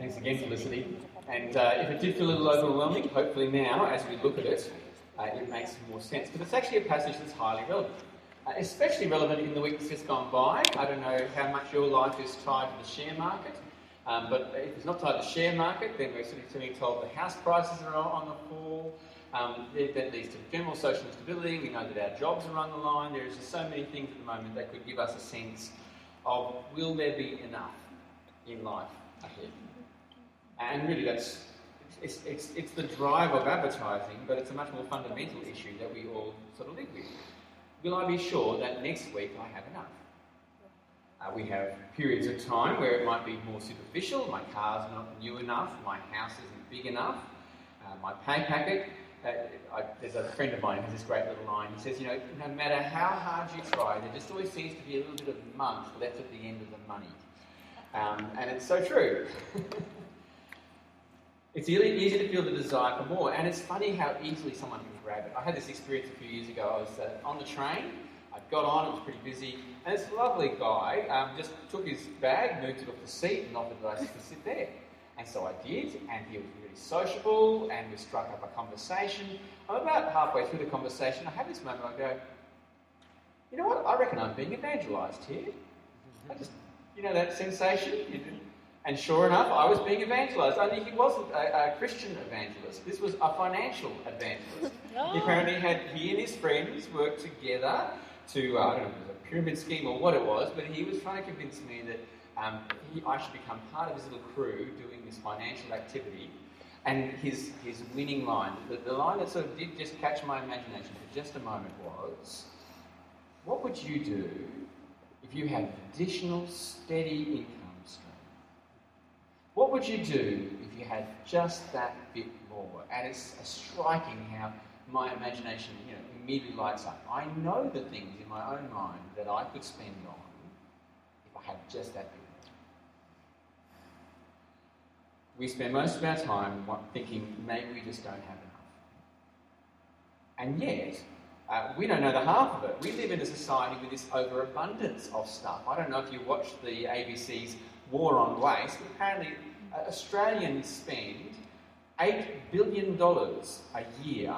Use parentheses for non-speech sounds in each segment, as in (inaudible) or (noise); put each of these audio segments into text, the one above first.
Thanks again, Felicity. And uh, if it did feel a little overwhelming, hopefully now, as we look at it, uh, it makes more sense. But it's actually a passage that's highly relevant, uh, especially relevant in the week that's just gone by. I don't know how much your life is tied to the share market, um, but if it's not tied to the share market, then we're sort of told the house prices are on the fall. Um, that leads to general social instability. We know that our jobs are on the line. There is just so many things at the moment that could give us a sense of will there be enough in life ahead? And really, that's it's, it's, it's the drive of advertising, but it's a much more fundamental issue that we all sort of live with. Will I be sure that next week I have enough? Uh, we have periods of time where it might be more superficial. My car's not new enough, my house isn't big enough, uh, my pay packet. Uh, I, there's a friend of mine who has this great little line. He says, You know, no matter how hard you try, there just always seems to be a little bit of month left at the end of the money. Um, and it's so true. (laughs) It's really easy to feel the desire for more, and it's funny how easily someone can grab it. I had this experience a few years ago. I was uh, on the train, I got on, it was pretty busy, and this lovely guy um, just took his bag, moved it off the seat, and offered us to sit there. And so I did, and he was really sociable, and we struck up a conversation. I'm about halfway through the conversation, I have this moment, I go, you know what, I reckon I'm being evangelised here. I just, you know that sensation? And sure enough, I was being evangelized. Only he wasn't a, a Christian evangelist. This was a financial evangelist. (laughs) Oh. He apparently had he and his friends worked together to uh, I don't know if it was a pyramid scheme or what it was, but he was trying to convince me that um, he, I should become part of his little crew doing this financial activity. And his his winning line, the, the line that sort of did just catch my imagination for just a moment was, "What would you do if you had additional steady income?" What would you do if you had just that bit more? And it's striking how my imagination you know, immediately lights up. I know the things in my own mind that I could spend on if I had just that bit more. We spend most of our time thinking maybe we just don't have enough. And yet, uh, we don't know the half of it. We live in a society with this overabundance of stuff. I don't know if you watched the ABC's War on Waste. Apparently, uh, Australians spend $8 billion a year.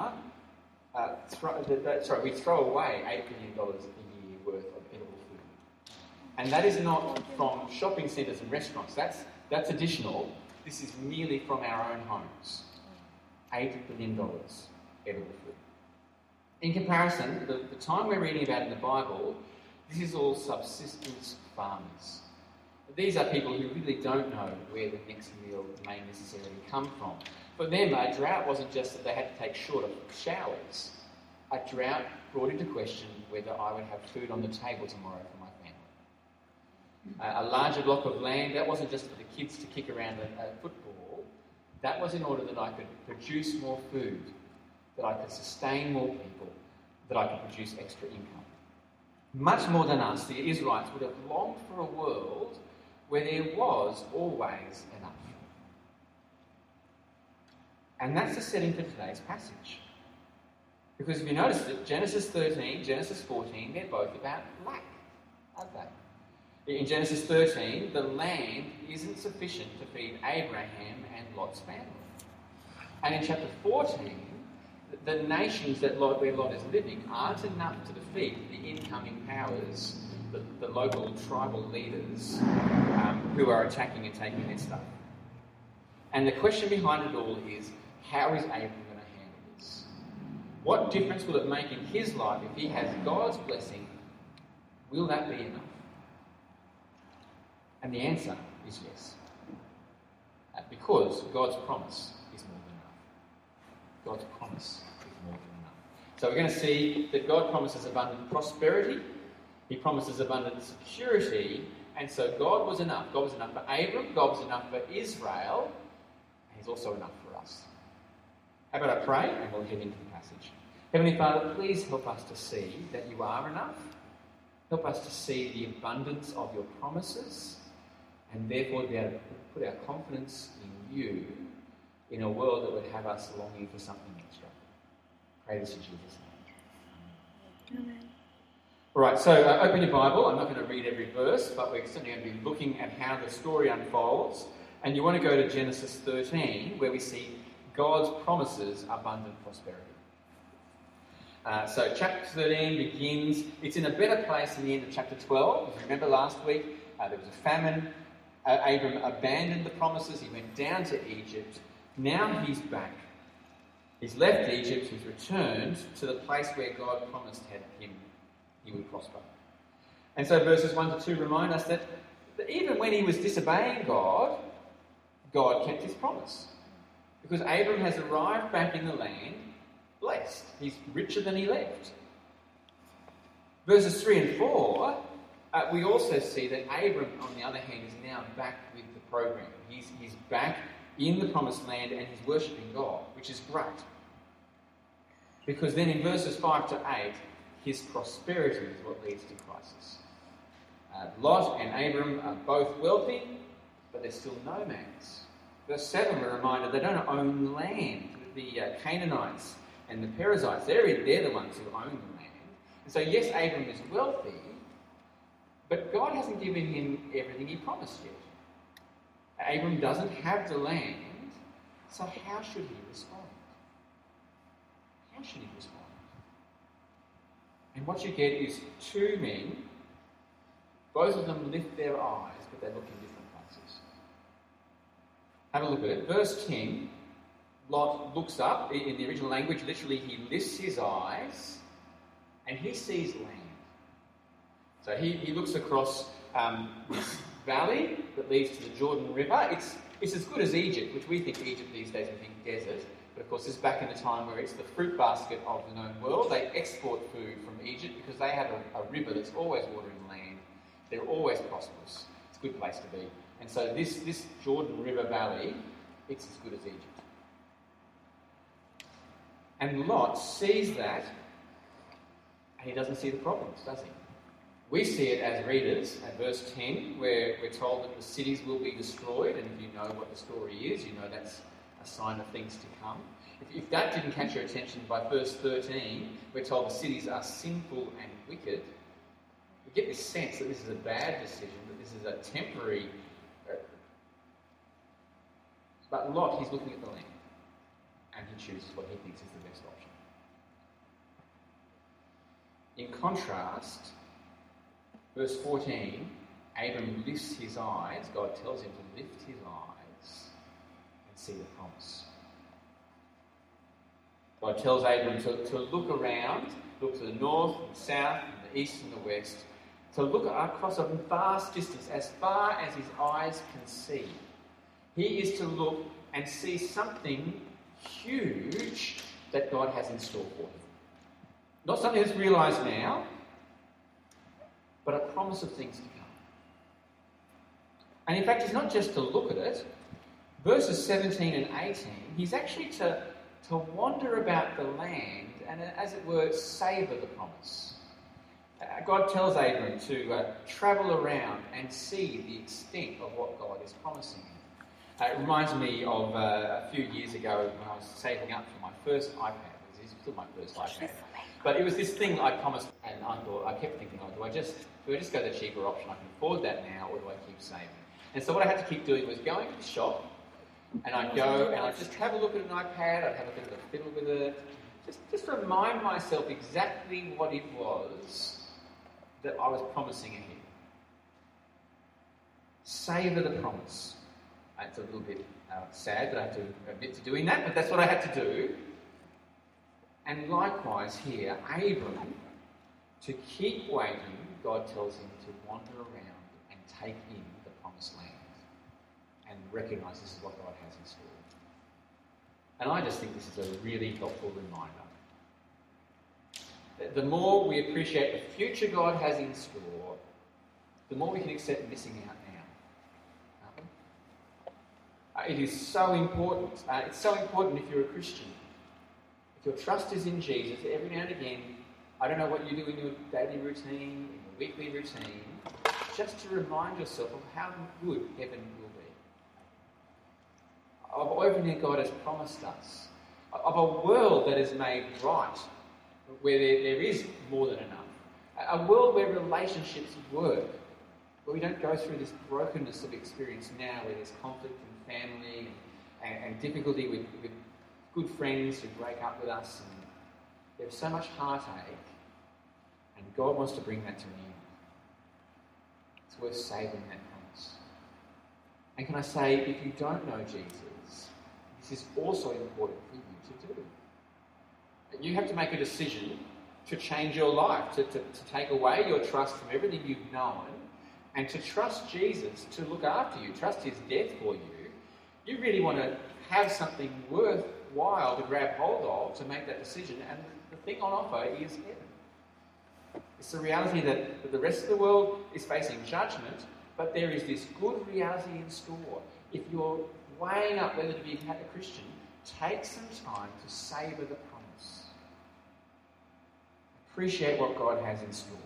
Uh, throw, sorry, we throw away $8 billion a year worth of edible food. And that is not from shopping centres and restaurants. That's, that's additional. This is merely from our own homes. $8 billion edible food. In comparison, the, the time we're reading about in the Bible, this is all subsistence farmers. These are people who really don't know where the next meal may necessarily come from. For them, a drought wasn't just that they had to take shorter showers. A drought brought into question whether I would have food on the table tomorrow for my family. a larger block of land, that wasn't just for the kids to kick around a, a football. That was in order that I could produce more food, that I could sustain more people, that I could produce extra income. Much more than us, the Israelites would have longed for a world where there was always enough. And that's the setting for today's passage. Because if you notice that Genesis 13, Genesis 14, they're both about lack, aren't they? In Genesis 13, the land isn't sufficient to feed Abraham and Lot's family. And in chapter 14, the nations that Lot, where Lot is living aren't enough to defeat the incoming powers the, the local tribal leaders um, who are attacking and taking their stuff. And the question behind it all is how is Abram going to handle this? What difference will it make in his life if he has God's blessing? Will that be enough? And the answer is yes. Uh, because God's promise is more than enough. God's promise is more than enough. So we're going to see that God promises abundant prosperity he promises abundant security, and so God was enough. God was enough for Abram, God was enough for Israel, and He's also enough for us. How about I pray and we'll head into the passage. Heavenly Father, please help us to see that you are enough. Help us to see the abundance of your promises, and therefore be able to put our confidence in you in a world that would have us longing for something extra. Pray this in Jesus' name. Amen. All right, so uh, open your Bible. I'm not going to read every verse, but we're certainly going to be looking at how the story unfolds And you want to go to Genesis 13, where we see God's promises abundant prosperity. Uh, so, chapter 13 begins, it's in a better place than the end of chapter 12. If you remember last week, uh, there was a famine. Abram abandoned the promises, he went down to Egypt. Now he's back. He's left Egypt, he's returned to the place where God promised him he would prosper. And so, verses 1 to 2 remind us that even when he was disobeying God, God kept his promise. Because Abram has arrived back in the land blessed. He's richer than he left. Verses 3 and 4, uh, we also see that Abram, on the other hand, is now back with the program. He's, he's back in the promised land and he's worshipping God, which is great. Because then in verses 5 to 8, his prosperity is what leads to crisis. Uh, Lot and Abram are both wealthy, but they're still nomads. Verse 7, we're reminded they don't own land. The uh, Canaanites and the Perizzites, they're, they're the ones who own the land. And so, yes, Abram is wealthy, but God hasn't given him everything he promised yet. Abram doesn't have the land, so how should he respond? How should he respond? And what you get is two men, both of them lift their eyes, but they look in different places. Have a look at it. Verse 10 Lot looks up. In the original language, literally, he lifts his eyes and he sees land. So he, he looks across um, this valley that leads to the Jordan River. It's, it's as good as Egypt, which we think Egypt these days, we think desert. But of course, this is back in the time where it's the fruit basket of the known world. They export food from Egypt because they have a, a river that's always watering the land. They're always prosperous. It's a good place to be. And so this, this Jordan River Valley, it's as good as Egypt. And Lot sees that, and he doesn't see the problems, does he? We see it as readers at verse 10, where we're told that the cities will be destroyed, and if you know what the story is, you know that's a sign of things to come. If, if that didn't catch your attention by verse 13, we're told the cities are sinful and wicked. We get this sense that this is a bad decision, that this is a temporary. Uh, but Lot, he's looking at the land and he chooses what he thinks is the best option. In contrast, verse 14, Abram lifts his eyes, God tells him to lift his eyes see the promise. God tells Abram to, to look around, look to the north and south and the east and the west, to look across a vast distance, as far as his eyes can see. He is to look and see something huge that God has in store for him. Not something that's realised now, but a promise of things to come. And in fact, it's not just to look at it. Verses 17 and 18, he's actually to, to wander about the land and, as it were, savour the promise. Uh, God tells Abram to uh, travel around and see the extent of what God is promising him. Uh, it reminds me of uh, a few years ago when I was saving up for my first iPad. It was still my first iPad. But it was this thing I promised, and I thought, I kept thinking, oh, do I just do I just go the cheaper option? I can afford that now, or do I keep saving? And so what I had to keep doing was going to the shop, and I'd go and I'd just have a look at an iPad, I'd have a bit of a fiddle with it, just, just remind myself exactly what it was that I was promising him. Savour the promise. It's a little bit uh, sad that I have to admit to doing that, but that's what I had to do. And likewise here, Abram, to keep waiting, God tells him to wander around and take in the promised land and recognize this is what God has in store. And I just think this is a really helpful reminder. That the more we appreciate the future God has in store, the more we can accept missing out now. it is so important. Uh, it's so important if you're a Christian. If your trust is in Jesus, every now and again, I don't know what you do in your daily routine, in your weekly routine, just to remind yourself of how good heaven will be. Of everything God has promised us. Of a world that is made right, where there, there is more than enough. A world where relationships work where we don't go through this brokenness of experience now where there's conflict in family and, and, and difficulty with, with good friends who break up with us and there's so much heartache and God wants to bring that to an end. It's worth saving that promise. And can I say, if you don't know Jesus, this is also important for you to do. You have to make a decision to change your life, to, to, to take away your trust from everything you've known and to trust Jesus to look after you, trust his death for you, you really want to have something worthwhile to grab hold of to make that decision. And the thing on offer is heaven. It's the reality that, that the rest of the world is facing judgment, but there is this good reality in store. If you're weighing up whether to be a Christian, take some time to savour the promise. Appreciate what God has in store.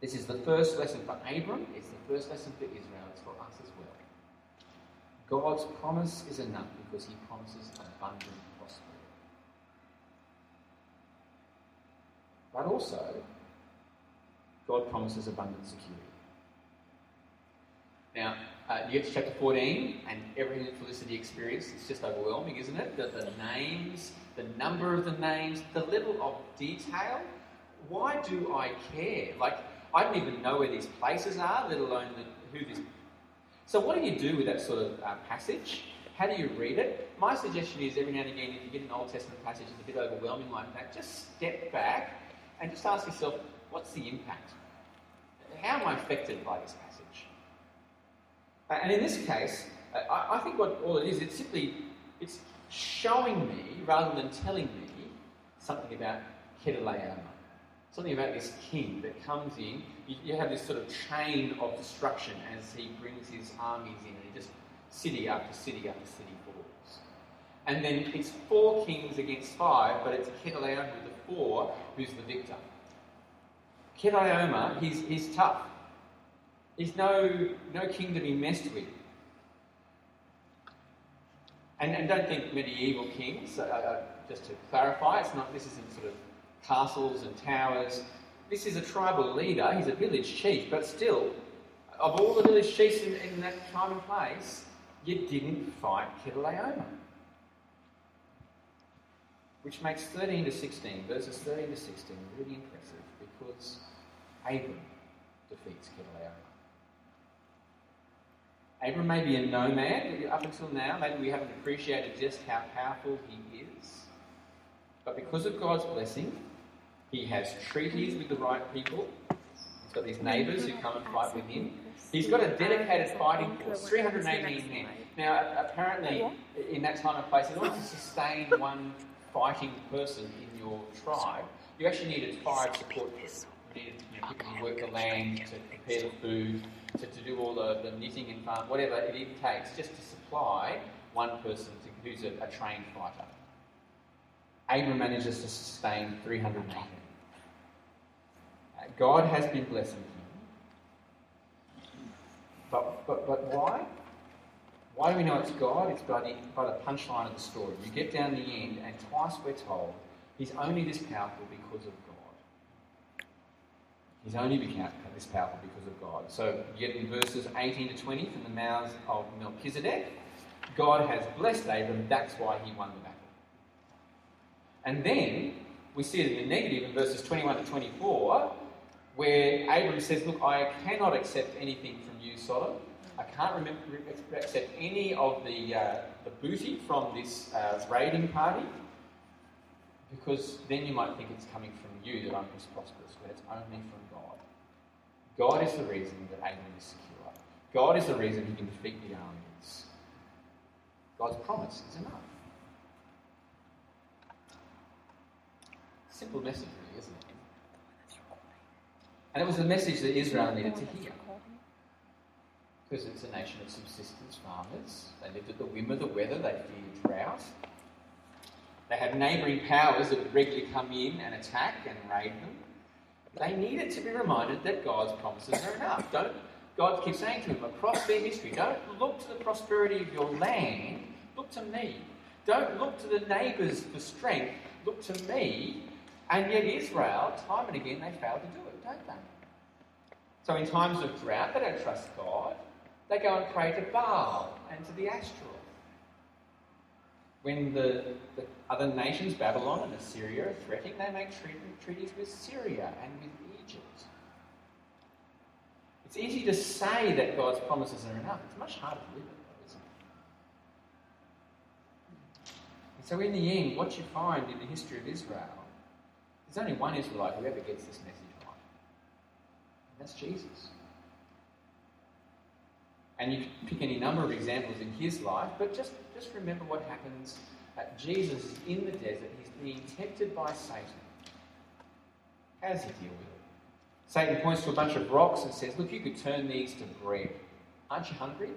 This is the first lesson for Abram, it's the first lesson for Israel, it's for us as well. God's promise is enough because he promises abundant prosperity. But also, God promises abundant security. Now, uh, you get to chapter 14, and everything that Felicity experienced, it's just overwhelming, isn't it? The, the names, the number of the names, the level of detail. Why do I care? Like, I don't even know where these places are, let alone the, who this. So, what do you do with that sort of uh, passage? How do you read it? My suggestion is every now and again, if you get an Old Testament passage that's a bit overwhelming like that, just step back and just ask yourself, what's the impact? How am I affected by this passage? And in this case, I, I think what all it is, it's simply it's showing me rather than telling me something about Kedorlaomer something about this king that comes in. You, you, have this sort of chain of destruction as he brings his armies in, and just city after city after city falls. And then it's four kings against five, but it's Kedorlaomer, the four, who's the victor. Kedorlaomer, he's, he's tough. He's no, no king to be messed with. And, and don't think medieval kings, uh, uh, just to clarify, it's not, this isn't sort of castles and towers. This is a tribal leader, he's a village chief, but still, of all the village chiefs in, in that time and place, you didn't fight Kedorlaomer. Which makes 13 to 16, verses 13 to 16, really impressive because Abram defeats Kedorlaomer. Abram may be a nomad up until now. Maybe we haven't appreciated just how powerful he is. But because of God's blessing, he has treaties with the right people. He's got these neighbours who come and fight with him. He's got a dedicated fighting force, 318 men. Now, apparently, in that time and place, in order to sustain one fighting person in your tribe, you actually need needed five support groups. You know, people work the land, to prepare the food, to, to do all the, the knitting and farm, whatever it even takes, just to supply one person to, who's a, a trained fighter. Abram manages to sustain 300 men. Uh, God has been blessing him. But, but, but why? Why do we know it's God? It's by the, by the punchline of the story. You get down the end, and twice we're told he's only this powerful because of. He's only become this powerful because of God. So yet in verses 18 to 20 from the mouths of Melchizedek. God has blessed Abram, that's why he won the battle. And then we see it in the negative in verses 21 to 24 where Abram says, Look, I cannot accept anything from you, Sodom. I can't remember, accept any of the, uh, the booty from this uh, raiding party, because then you might think it's coming from you that I'm prosperous, it's only from God. Is the reason that Abram is secure. God is the reason he can defeat the armies. God's promise is enough. Simple message, really, isn't it? And it was the message that Israel needed to hear. Because it's a nation of subsistence farmers. They lived at the whim of the weather, they feared drought. They had neighbouring powers that would regularly come in and attack and raid them. They needed to be reminded that God's promises are enough. Don't God keeps saying to them across their history, don't look to the prosperity of your land, look to me. Don't look to the neighbours for strength, look to me. And yet Israel, time and again, they failed to do it don't they? So in times of drought, they don't trust God. They go and pray to Baal and to the Ashtaroth. When the, the other nations, Babylon and Assyria, are threatening, they make treaties with Syria and with Egypt. It's easy to say that God's promises are enough. It's much harder to live it, though, isn't it? And so, in the end, what you find in the history of Israel, there's only one Israelite who ever gets this message right. And that's Jesus. And you can pick any number of examples in his life, but just, just remember what happens. At Jesus is in the desert, he's being tempted by Satan. How does he deal with it? Satan points to a bunch of rocks and says, Look, you could turn these to bread. Aren't you hungry?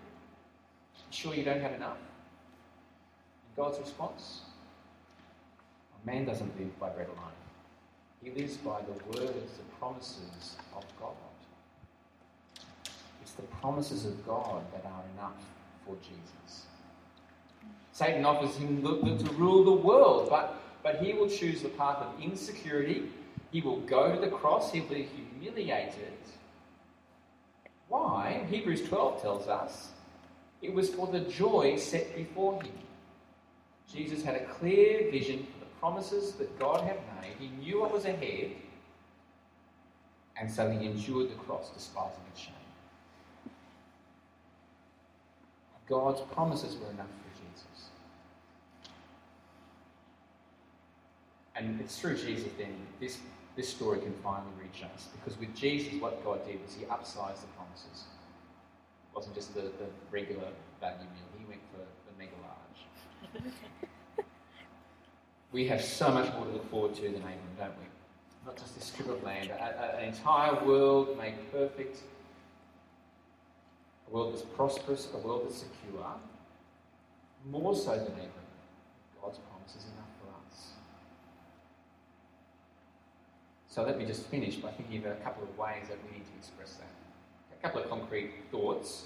sure you don't have enough? And God's response? man doesn't live by bread alone. He lives by the words, the promises of God. It's the promises of God that are enough for Jesus. Satan offers him to rule the world, but, but he will choose the path of insecurity. He will go to the cross. He'll be humiliated. Why? Hebrews 12 tells us it was for the joy set before him. Jesus had a clear vision for the promises that God had made. He knew what was ahead, and so he endured the cross, despising its shame. God's promises were enough for Jesus. And it's through Jesus then this this story can finally reach us. Because with Jesus, what God did was He upsized the promises. It wasn't just the, the regular value meal, He went for the mega large. (laughs) we have so much more to look forward to than Abram, don't we? Not just this strip of land, an entire world made perfect, a world that's prosperous, a world that's secure, more so than Abram. God's promises enough. For us. So let me just finish by thinking of a couple of ways that we need to express that. A couple of concrete thoughts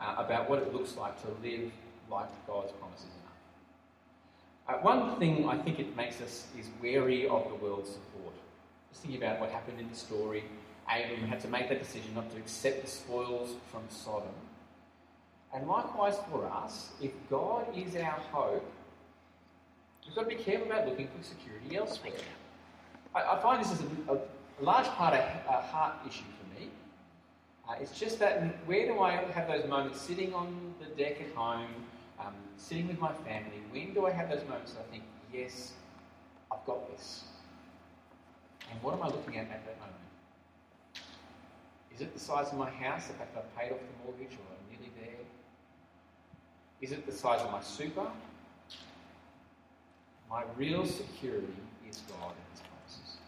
uh, about what it looks like to live like God's promises enough. Uh, one thing I think it makes us is wary of the world's support. Just thinking about what happened in the story, Abram had to make that decision not to accept the spoils from Sodom. And likewise for us, if God is our hope, we've got to be careful about looking for security elsewhere. I, I find this is a, a, large part of a heart issue for me. Uh, it's just that where do I have those moments sitting on the deck at home, um, sitting with my family? When do I have those moments that I think, yes, I've got this? And what am I looking at at that moment? Is it the size of my house, the fact that I've paid off the mortgage or I'm nearly there? Is it the size of my super? My real security is God in His promises.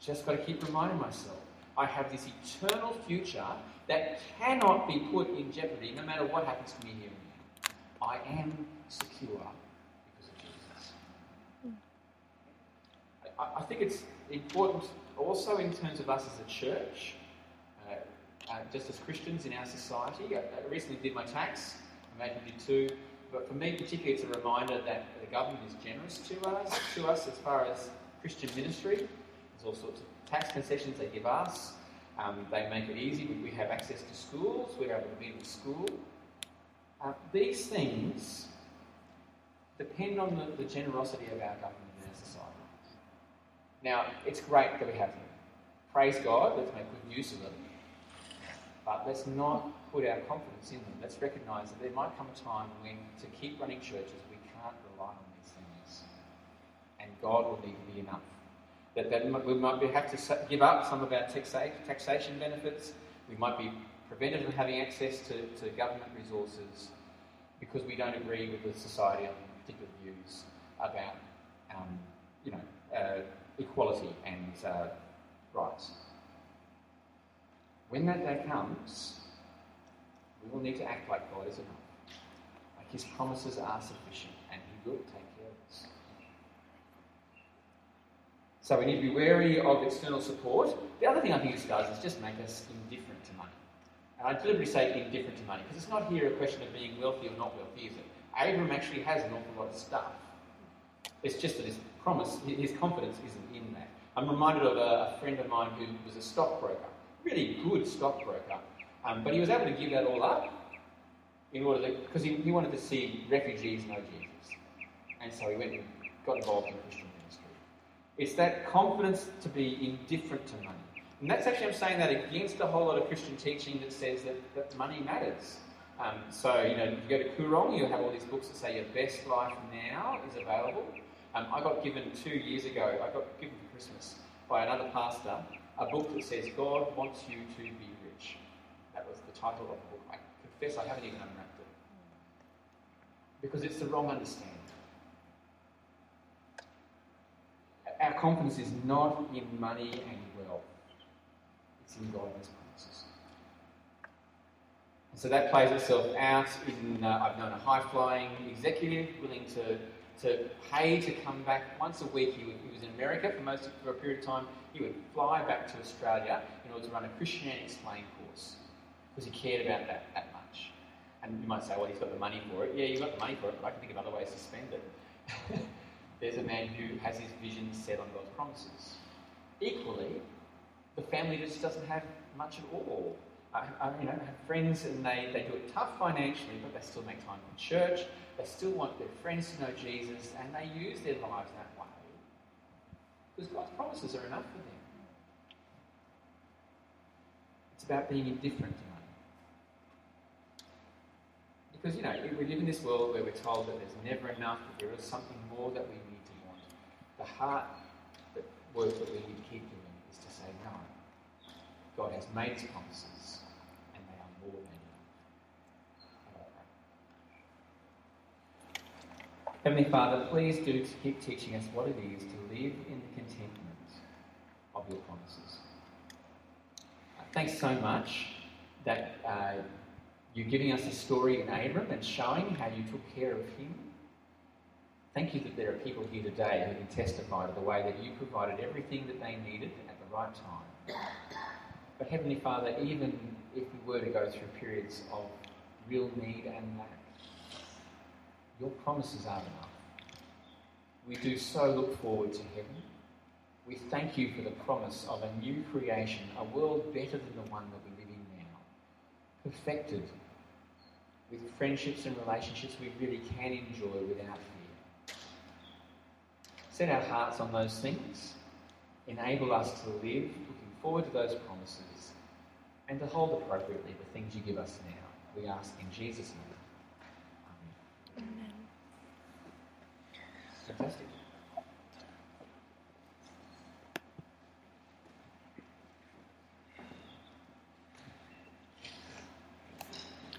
just got to keep reminding myself I have this eternal future that cannot be put in jeopardy no matter what happens to me here and now. I am secure because of Jesus. Hmm. I, I think it's important also in terms of us as a church, uh, uh, just as Christians in our society. I, I, recently did my tax, I imagine you did too. But for me, particularly, it's a reminder that the government is generous to us, to us as far as Christian ministry. There's all sorts of tax concessions they give us. Um, they make it easy. We have access to schools. We're able to be in school. Uh, these things depend on the, the, generosity of our government. Now, it's great that we have them. Praise God. Let's make good use of them. But let's not put our confidence in them. Let's recognise that there might come a time when, to keep running churches, we can't rely on these things. And God will need to be enough that, that we might have to give up some of our taxation benefits. We might be prevented from having access to, to government resources because we don't agree with the society on particular views about, um, you know, uh, equality and uh, rights. When that day comes, we will need to act like God is enough. Like His promises are sufficient, and He will take care of us. So we need to be wary of external support. The other thing I think this does is just make us indifferent to money. And I deliberately say indifferent to money because it's not here a question of being wealthy or not wealthy, is it? Abram actually has an awful lot of stuff. It's just that his promise, his confidence isn't in that. I'm reminded of a, friend of mine who was a stockbroker. really good stockbroker. Um, but he was able to give that all up in order because he, he wanted to see refugees know Jesus. And so he went and got involved in Christian ministry. It's that confidence to be indifferent to money. And that's actually, I'm saying that against a whole lot of Christian teaching that says that, that money matters. Um, so, you know, if you go to Koorong, you have all these books that say your best life now is available. Um, I got given two years ago, I got given for Christmas by another pastor a book that says God wants you to be rich. That was the title of the book. I confess I haven't even unwrapped it. Because it's the wrong understanding. Our confidence is not in money and wealth, it's in God and His promises. And so that plays itself out in, uh, I've known a high flying executive willing to, to pay to come back once a week. He, would, he was in America for most for a period of time. He would fly back to Australia in order to run a Christianity Explained course because he cared about that that much. And you might say, well, he's got the money for it. Yeah, you've got the money for it, but I can think of other ways to spend it. (laughs) There's a man who has his vision set on God's promises. Equally, the family just doesn't have much at all. I, I you know, have friends and they, they do it tough financially, but they still make time for church. They still want their friends to know Jesus, and they use their lives that way because God's promises are enough for them. It's about being indifferent to money. Because, you know, we live in this world where we're told that there's never enough, that there is something more that we need to want. The heart that work that we need to keep doing is to say, no, God has made his promises, and they are more than enough. Heavenly Father, please do keep teaching us what it is to live in the contentment of your promises. Thanks so much that uh, you're giving us a story in Abram and showing how you took care of him. Thank you that there are people here today who can testify to the way that you provided everything that they needed at the right time. But Heavenly Father, even if we were to go through periods of real need and lack, your promises are enough. We do so look forward to heaven. We thank you for the promise of a new creation, a world better than the one that we live in now, perfected with friendships and relationships we really can enjoy without fear. Set our hearts on those things, enable us to live looking forward to those promises, and to hold appropriately the things you give us now. We ask in Jesus' name. Amen. Fantastic.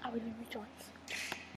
I will.